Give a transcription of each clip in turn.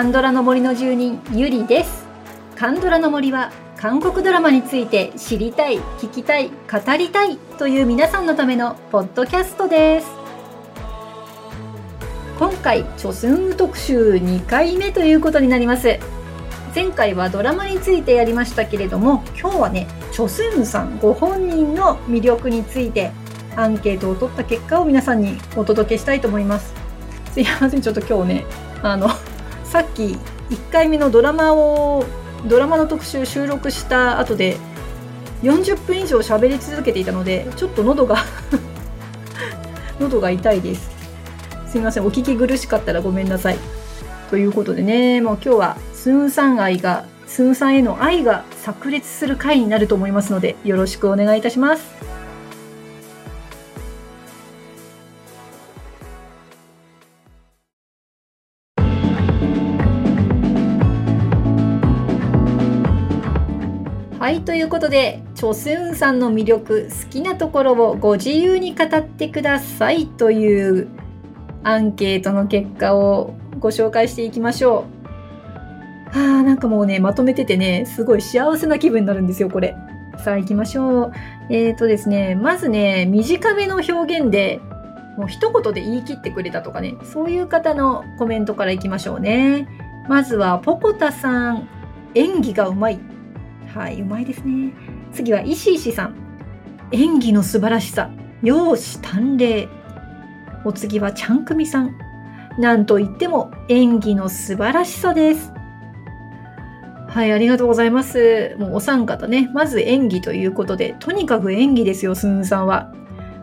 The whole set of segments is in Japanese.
カンドラの森の住人ゆりです。カンドラの森は韓国ドラマについて知りたい聞きたい語りたいという皆さんのためのポッドキャストです。今回チョスンウ特集2回目ということになります。前回はドラマについてやりましたけれども今日はねチョスンさんご本人の魅力についてアンケートを取った結果を皆さんにお届けしたいと思います。すいませんちょっと今日ねあのさっき1回目のドラマをドラマの特集収録した後で40分以上喋り続けていたのでちょっと喉が 喉が痛いです。すいませんお聞き苦しかったらごめんなさい。ということでねもう今日はスンさん愛がスンさんへの愛が炸裂する回になると思いますのでよろしくお願いいたします。はい、ということで、チョスウンさんの魅力、好きなところをご自由に語ってくださいというアンケートの結果をご紹介していきましょう。はあ、なんかもうね、まとめててね、すごい幸せな気分になるんですよ、これ。さあ行きましょう。えっ、ー、とですね、まずね、短めの表現で、もう一言で言い切ってくれたとかね、そういう方のコメントからいきましょうね。まずは、ポコタさん、演技がうまい。はい、うまいですね。次は石石さん。演技の素晴らしさ。容姿端麗。お次はちゃんくみさん。なんといっても演技の素晴らしさです。はい、ありがとうございます。もうお三方ね、まず演技ということで、とにかく演技ですよ、すんさんは。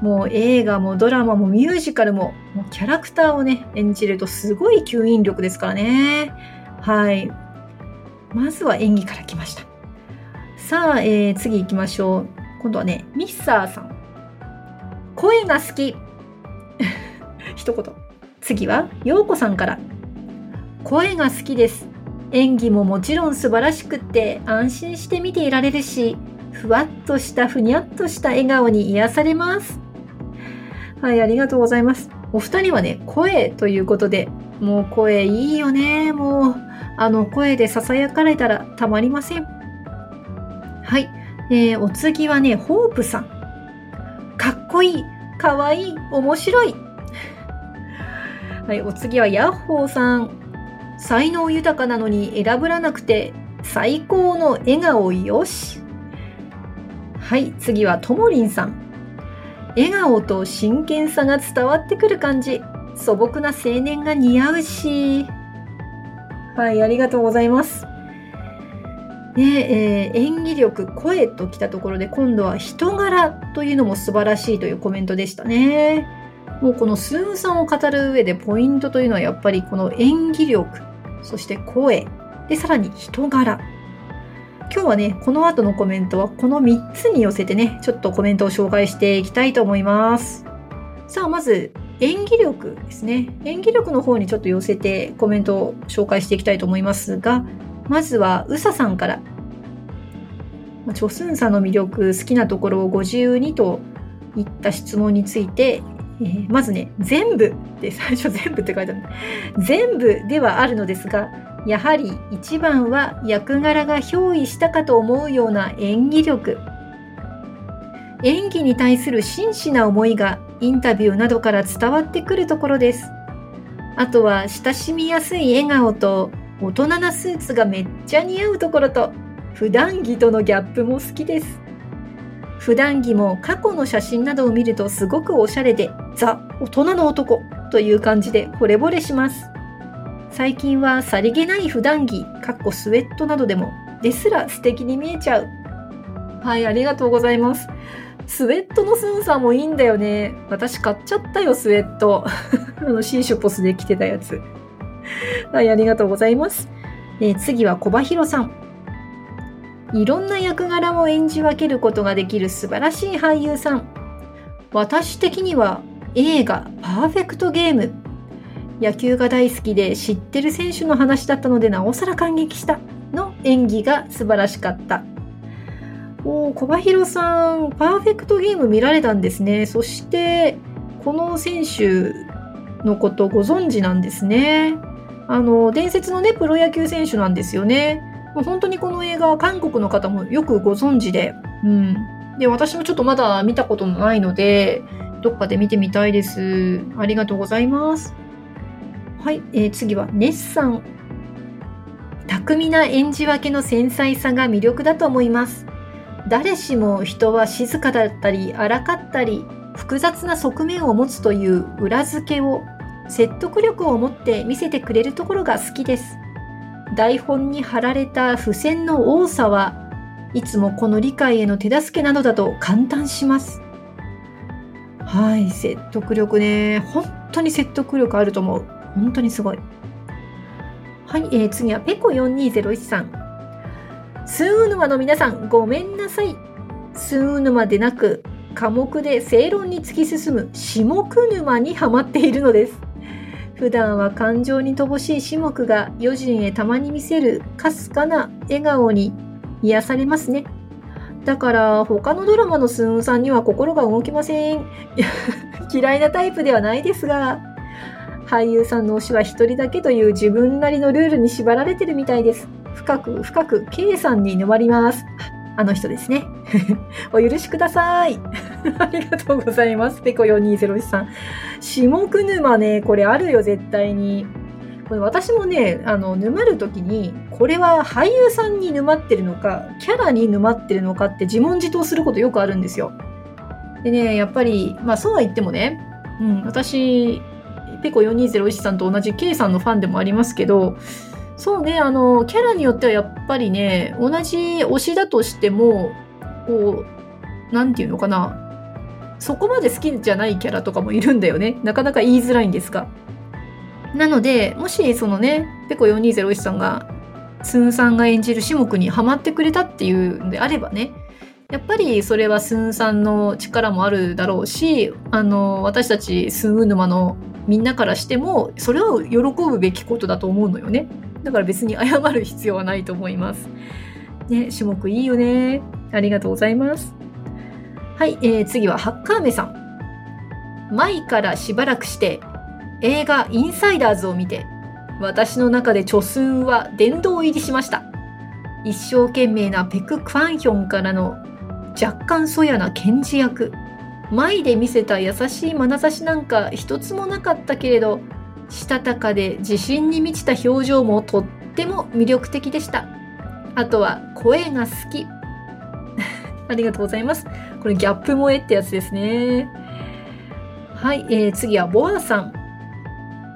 もう映画もドラマもミュージカルも、もうキャラクターをね、演じるとすごい吸引力ですからね。はい。まずは演技から来ました。さあ、えー、次行きましょう。今度はね、ミッサーさん。声が好き。一言。次は、ようこさんから。声が好きです。演技ももちろん素晴らしくって安心して見ていられるし、ふわっとしたふにゃっとした笑顔に癒されます。はい、ありがとうございます。お二人はね、声ということで、もう声いいよね。もう、あの声で囁かれたらたまりません。はい。えー、お次はね、ホープさん。かっこいい、かわいい、面白い。はい、お次はヤッホーさん。才能豊かなのに選ぶらなくて最高の笑顔よし。はい、次はともりんさん。笑顔と真剣さが伝わってくる感じ。素朴な青年が似合うし。はい、ありがとうございます。ねえー、演技力、声ときたところで今度は人柄というのも素晴らしいというコメントでしたね。もうこのスーンさんを語る上でポイントというのはやっぱりこの演技力、そして声、で、さらに人柄。今日はね、この後のコメントはこの3つに寄せてね、ちょっとコメントを紹介していきたいと思います。さあ、まず演技力ですね。演技力の方にちょっと寄せてコメントを紹介していきたいと思いますが、まずはうささんから。チョスンさんの魅力、好きなところをご自由にといった質問について、えー、まずね、全部って最初全部って書いてある。全部ではあるのですが、やはり一番は役柄が憑依したかと思うような演技力。演技に対する真摯な思いがインタビューなどから伝わってくるところです。あとは親しみやすい笑顔と大人なスーツがめっちゃ似合うところと普段着とのギャップも好きです。普段着も過去の写真などを見るとすごくおしゃれでザ・大人の男という感じで惚れ惚れします。最近はさりげない普段着、かっこスウェットなどでもですら素敵に見えちゃう。はい、ありがとうございます。スウェットのスンさんもいいんだよね。私買っちゃったよ、スウェット。あの、シーシュポスで着てたやつ。はい、ありがとうございます。え、次は小葉弘さん。いろんな役柄を演じ分けることができる素晴らしい俳優さん。私的には映画パーフェクトゲーム。野球が大好きで知ってる選手の話だったのでなおさら感激したの演技が素晴らしかった。お小葉弘さん、パーフェクトゲーム見られたんですね。そして、この選手、のことご存知なんですね。あの伝説のねプロ野球選手なんですよね。もう本当にこの映画は韓国の方もよくご存知で、うん、で私もちょっとまだ見たことないのでどっかで見てみたいです。ありがとうございます。はい、えー、次はネッサン。巧みな演じ分けの繊細さが魅力だと思います。誰しも人は静かだったり荒かったり複雑な側面を持つという裏付けを説得力を持って見せてくれるところが好きです。台本に貼られた付箋の多さはいつもこの理解への手助けなのだと感嘆します。はい、説得力ね。本当に説得力あると思う。本当にすごい。はい、えー、次はペコ4201さん。スー沼の皆さん、ごめんなさい。スー沼でなく、科目で正論に突き進む下沼にはまっているのです。普段は感情に乏しい種目が余人へたまに見せるかすかな笑顔に癒されますね。だから他のドラマのスーンさんには心が動きません。嫌いなタイプではないですが、俳優さんの推しは一人だけという自分なりのルールに縛られてるみたいです。深く深く K さんに沼ります。あの人ですね。お許しください。ありがとうございます。ペコ4201さん。下久沼ね、これあるよ、絶対に。これ私もね、あの、沼る時に、これは俳優さんに沼ってるのか、キャラに沼ってるのかって自問自答することよくあるんですよ。でね、やっぱり、まあそうは言ってもね、うん、私、ペコ4201さんと同じ K さんのファンでもありますけど、そうね、あの、キャラによってはやっぱりね、同じ推しだとしても、こう、なんていうのかな、そこまで好きじゃないキャラとかもいるんだよね。なかなか言いづらいんですが。なので、もしそのね、ペコ4201さんが、スンさんが演じる種目にハマってくれたっていうんであればね、やっぱりそれはスンさんの力もあるだろうし、あの、私たちスンウ沼のみんなからしても、それを喜ぶべきことだと思うのよね。だから別に謝る必要はないと思います。ね、種目いいよね。ありがとうございます。はい、えー、次はハッカーメさん。前からしばらくして映画インサイダーズを見て、私の中でチョスンは殿堂入りしました。一生懸命なペク・クァンヒョンからの若干そやな検事役。前で見せた優しい眼差しなんか一つもなかったけれど、したたかで自信に満ちた表情もとっても魅力的でした。あとは声が好き。ありがとうございます。これギャップ萌えってやつですね。はい、えー、次はボアさん。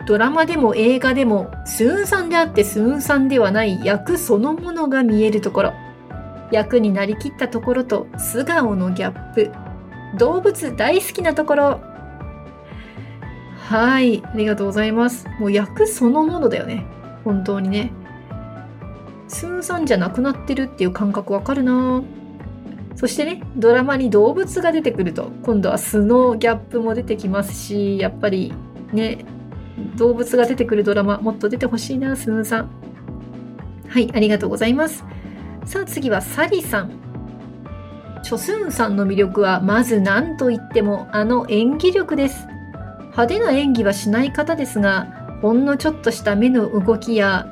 ドラマでも映画でもスーンさんであってスーンさんではない役そのものが見えるところ。役になりきったところと素顔のギャップ。動物大好きなところ。はい、ありがとうございます。もう役そのものだよね。本当にね。スーンさんじゃなくなってるっていう感覚わかるなそしてね、ドラマに動物が出てくると、今度は素のギャップも出てきますし、やっぱりね、動物が出てくるドラマ、もっと出てほしいな、スーさん。はい、ありがとうございます。さあ次はサリさん。チョスンさんの魅力はまず何と言ってもあの演技力です。派手な演技はしない方ですが、ほんのちょっとした目の動きや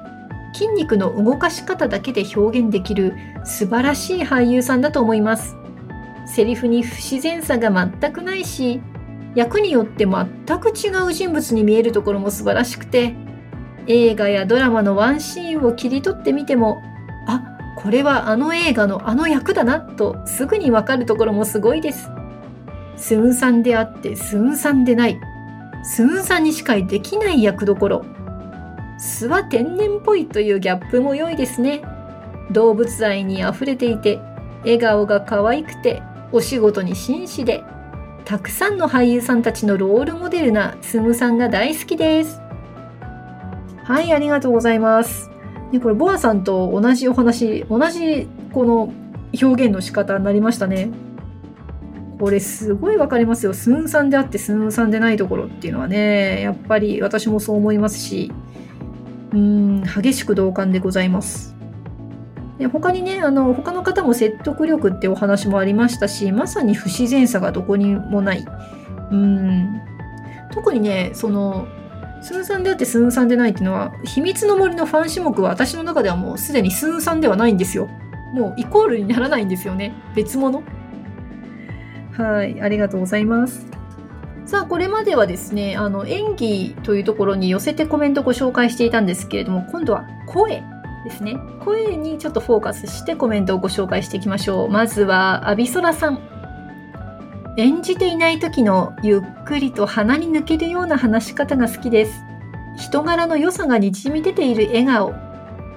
筋肉の動かし方だけで表現できる素晴らしい俳優さんだと思います。セリフに不自然さが全くないし、役によって全く違う人物に見えるところも素晴らしくて、映画やドラマのワンシーンを切り取ってみても、あ、これはあの映画のあの役だなとすぐにわかるところもすごいです。スンさんであってスンさんでない。スンさんにしかできない役どころ。素は天然っぽいというギャップも良いですね。動物愛に溢れていて、笑顔が可愛くて、お仕事に真摯で、たくさんの俳優さんたちのロールモデルなスムさんが大好きです。はい、ありがとうございます。ね、これ、ボアさんと同じお話、同じこの表現の仕方になりましたね。これすごいわかりますよ。スンさんであってスンさんでないところっていうのはね、やっぱり私もそう思いますし、うん、激しく同感でございます。で他にね、あの、他の方も説得力ってお話もありましたし、まさに不自然さがどこにもない。うん。特にね、その、スンさんであってスンさんでないっていうのは、秘密の森のファン種目は私の中ではもうすでにスンさんではないんですよ。もうイコールにならないんですよね。別物。はい、ありがとうございます。さあ、これまではですね、あの、演技というところに寄せてコメントをご紹介していたんですけれども、今度は声ですね。声にちょっとフォーカスしてコメントをご紹介していきましょう。まずは、アビソラさん。演じていない時のゆっくりと鼻に抜けるような話し方が好きです。人柄の良さがにじみ出ている笑顔。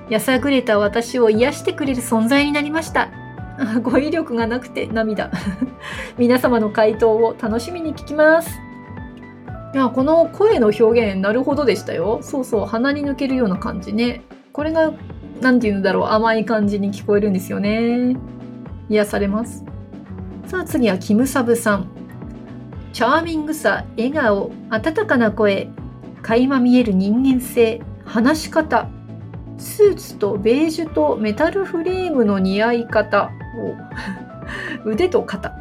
やさぐれた私を癒してくれる存在になりました。語彙力がなくて涙。皆様の回答を楽しみに聞きます。いや、この声の表現、なるほどでしたよ。そうそう、鼻に抜けるような感じね。これが、なんて言うんだろう、甘い感じに聞こえるんですよね。癒されます。さあ次はキムサブさん。チャーミングさ、笑顔、温かな声、垣間見える人間性、話し方、スーツとベージュとメタルフレームの似合い方、腕と肩。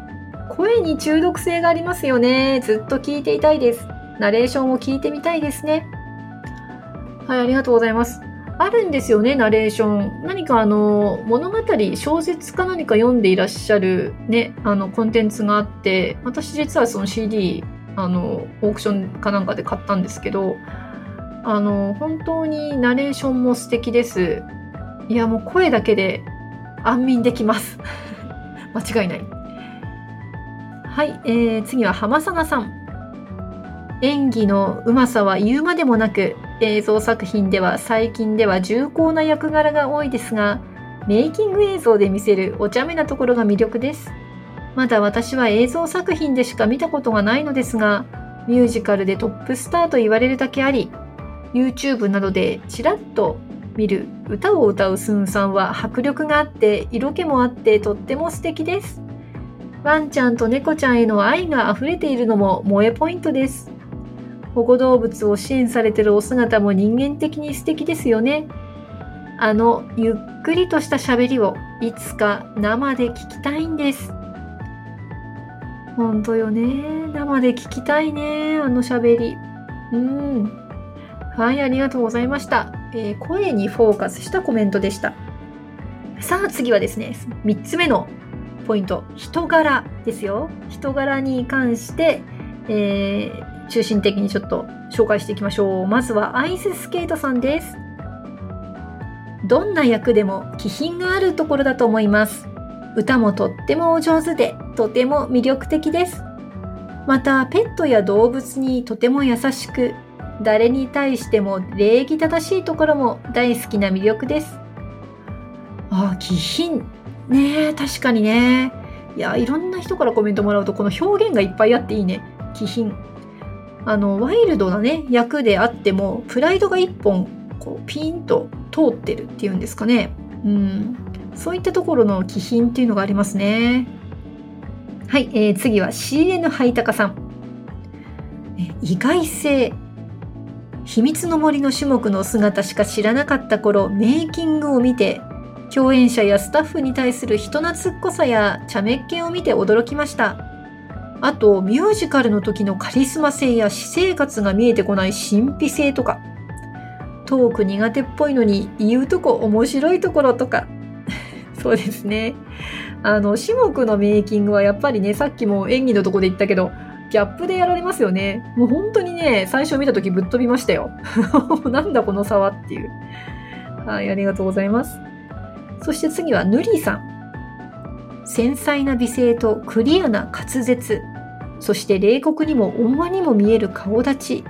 声に中毒性がありますよね。ずっと聞いていたいです。ナレーションを聞いてみたいですね。はい、ありがとうございます。あるんですよね、ナレーション。何かあの、物語、小説か何か読んでいらっしゃるね、あの、コンテンツがあって、私実はその CD、あの、オークションかなんかで買ったんですけど、あの、本当にナレーションも素敵です。いや、もう声だけで安眠できます。間違いない。はい、えー、次は浜佐さん。演技のうまさは言うまでもなく、映像作品では最近では重厚な役柄が多いですが、メイキング映像で見せるお茶目なところが魅力です。まだ私は映像作品でしか見たことがないのですが、ミュージカルでトップスターと言われるだけあり、YouTube などでちらっと見る歌を歌うスンさんは迫力があって色気もあってとっても素敵です。ワンちゃんと猫ちゃんへの愛が溢れているのも萌えポイントです。保護動物を支援されてるお姿も人間的に素敵ですよね。あのゆっくりとした喋りをいつか生で聞きたいんです。本当よね。生で聞きたいね。あの喋り。うん。はい、ありがとうございました。えー、声にフォーカスしたコメントでした。さあ次はですね、3つ目のポイント、人柄ですよ。人柄に関して、えー、中心的にちょっと紹介していきましょう。まずはアイススケートさんです。どんな役でも気品があるところだと思います。歌もとってもお上手で、とても魅力的です。また、ペットや動物にとても優しく、誰に対しても礼儀正しいところも大好きな魅力です。ああ、気品。ねえ、確かにね。いや、いろんな人からコメントもらうと、この表現がいっぱいあっていいね。気品。あの、ワイルドなね、役であっても、プライドが一本、こう、ピンと通ってるっていうんですかね。うん。そういったところの気品っていうのがありますね。はい、えー、次は CN ハイタカさん。意外性。秘密の森の種目の姿しか知らなかった頃、メイキングを見て、共演者やスタッフに対する人懐っこさや茶目っ気を見て驚きました。あと、ミュージカルの時のカリスマ性や私生活が見えてこない神秘性とか、トーク苦手っぽいのに言うとこ面白いところとか、そうですね。あの、種目のメイキングはやっぱりね、さっきも演技のとこで言ったけど、ギャップでやられますよね。もう本当にね、最初見た時ぶっ飛びましたよ。なんだこの差はっていう。はい、ありがとうございます。そして次はヌリさん。繊細な美声とクリアな滑舌。そして冷酷にも温和にも見える顔立ち。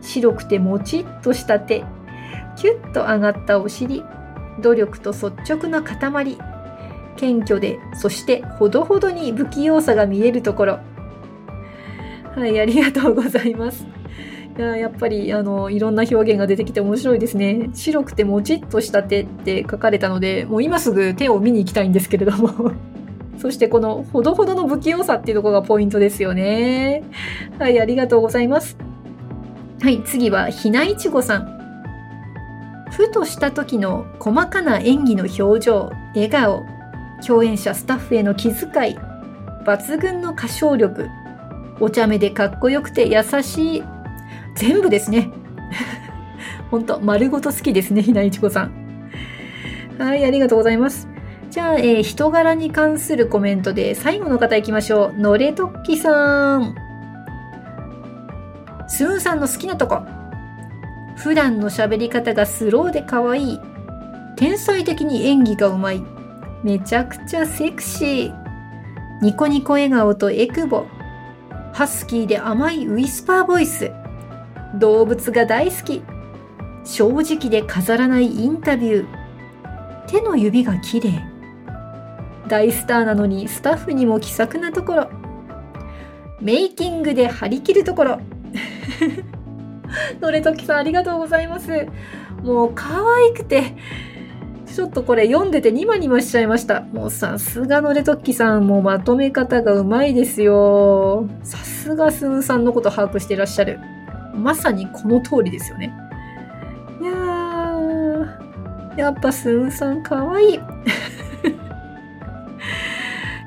白くてもちっとした手。キュッと上がったお尻。努力と率直な塊。謙虚で、そしてほどほどに不器用さが見えるところ。はい、ありがとうございます。いややっぱりあのいろんな表現が出てきて面白いですね。白くてもちっとした手って書かれたので、もう今すぐ手を見に行きたいんですけれども。そしてこのほどほどの不器用さっていうところがポイントですよね。はい、ありがとうございます。はい、次はひないちごさん。ふとした時の細かな演技の表情、笑顔、共演者スタッフへの気遣い、抜群の歌唱力、お茶目でかっこよくて優しい。全部ですね。本当丸ごと好きですね、ひなイちこさん。はい、ありがとうございます。じゃあ、えー、人柄に関するコメントで最後の方行きましょう。のれとっきさん。スーンさんの好きなとこ。普段の喋り方がスローで可愛い。天才的に演技がうまい。めちゃくちゃセクシー。ニコニコ笑顔とエクボ。ハスキーで甘いウィスパーボイス。動物が大好き。正直で飾らないインタビュー。手の指が綺麗。大スターなのにスタッフにも気さくなところ。メイキングで張り切るところ。のれときさんありがとうございます。もう可愛くて、ちょっとこれ読んでてニマニマしちゃいました。もうさすがのれとっきさん、もうまとめ方がうまいですよ。さすがスンさんのこと把握してらっしゃる。まさにこの通りですよね。いやー、やっぱスンさんかわいい。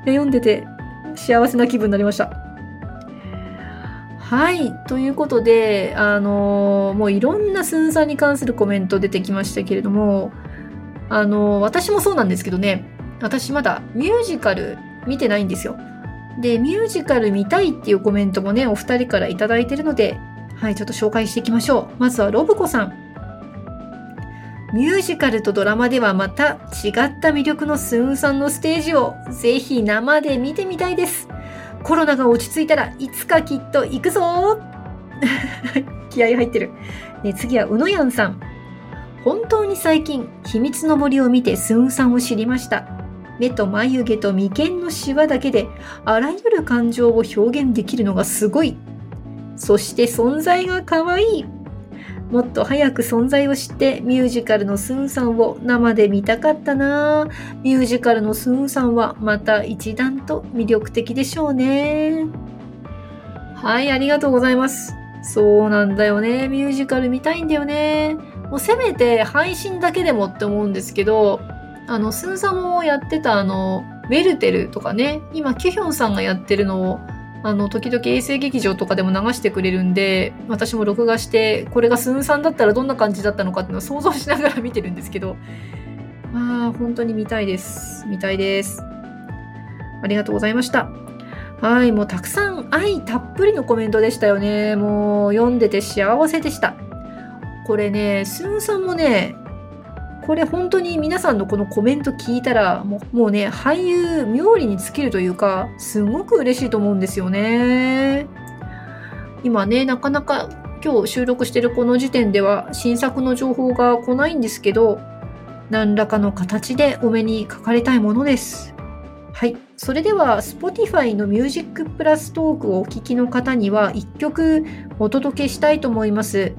読んでて幸せな気分になりました。はい。ということで、あのー、もういろんなスンさんに関するコメント出てきましたけれども、あの、私もそうなんですけどね、私まだミュージカル見てないんですよ。で、ミュージカル見たいっていうコメントもね、お二人から頂いてるので、はい、ちょっと紹介していきましょう。まずはロブコさん。ミュージカルとドラマではまた違った魅力のスーンさんのステージをぜひ生で見てみたいです。コロナが落ち着いたらいつかきっと行くぞ 気合入ってる。ね、次はうのやんさん。最近、秘密の森を見てスンさんを知りました。目と眉毛と眉間のシワだけで、あらゆる感情を表現できるのがすごい。そして存在が可愛い。もっと早く存在を知ってミュージカルのスンさんを生で見たかったなミュージカルのスンさんはまた一段と魅力的でしょうね。はい、ありがとうございます。そうなんだよね。ミュージカル見たいんだよね。もうせめて配信だけでもって思うんですけど、あの、スンサもやってたあの、ウェルテルとかね、今、キュヒョンさんがやってるのを、あの、時々衛星劇場とかでも流してくれるんで、私も録画して、これがスンさんだったらどんな感じだったのかっていうのを想像しながら見てるんですけど、ああ、本当に見たいです。見たいです。ありがとうございました。はい、もうたくさん愛たっぷりのコメントでしたよね。もう読んでて幸せでした。これね、スンさんもね、これ本当に皆さんのこのコメント聞いたら、もうもうね、俳優冥利に尽きるというか、すごく嬉しいと思うんですよね。今ね、なかなか今日収録してるこの時点では新作の情報が来ないんですけど、何らかの形でお目にかかりたいものです。はい。それでは、Spotify の Music プラストークをお聴きの方には1曲お届けしたいと思います。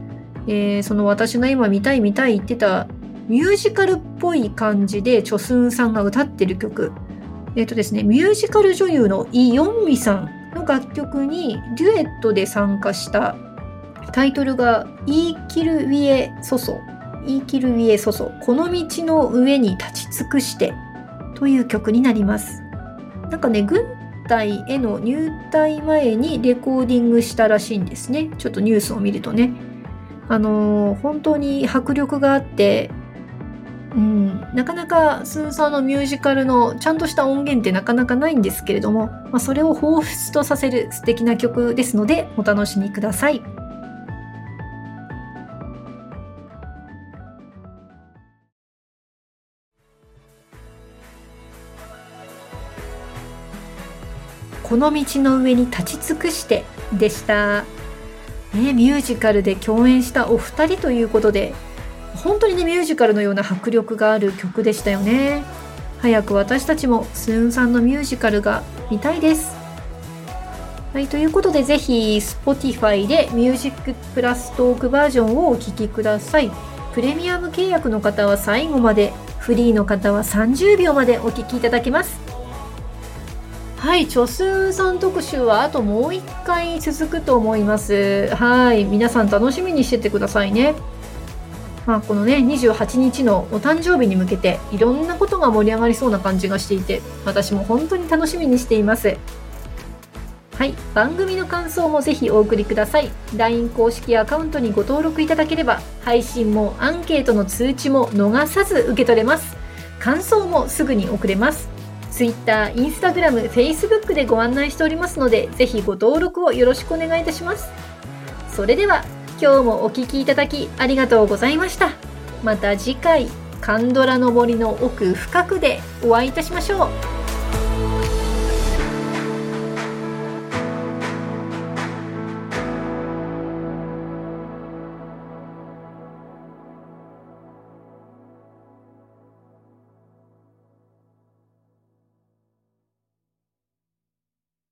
えー、その私が今見たい見たい言ってたミュージカルっぽい感じでチョスンさんが歌ってる曲。えっ、ー、とですね、ミュージカル女優のイ・ヨンミさんの楽曲にデュエットで参加したタイトルがイーキル・ウィエ・ソソ。イーキル・ウィエ・ソソ。この道の上に立ち尽くしてという曲になります。なんかね、軍隊への入隊前にレコーディングしたらしいんですね。ちょっとニュースを見るとね。あの本当に迫力があって、うん、なかなかスーサーのミュージカルのちゃんとした音源ってなかなかないんですけれども、まあ、それを彷彿とさせる素敵な曲ですのでお楽しみください。この道の上に立ち尽くしてでした。ね、ミュージカルで共演したお二人ということで本当にねミュージカルのような迫力がある曲でしたよね。早く私たちもスーンさんのミュージカルが見たいです。はい、ということでぜひ Spotify でミュージックプラストークバージョンをお聴きください。プレミアム契約の方は最後までフリーの方は30秒までお聴きいただけます。はい、チョスさん特集はあともう一回続くと思います。はい、皆さん楽しみにしててくださいね。まあ、このね、28日のお誕生日に向けていろんなことが盛り上がりそうな感じがしていて、私も本当に楽しみにしています。はい、番組の感想もぜひお送りください。LINE 公式アカウントにご登録いただければ、配信もアンケートの通知も逃さず受け取れます。感想もすぐに送れます。Twitter、Instagram、Facebook でご案内しておりますので、ぜひご登録をよろしくお願いいたします。それでは、今日もお聴きいただきありがとうございました。また次回、カンドラの森の奥深くでお会いいたしましょう。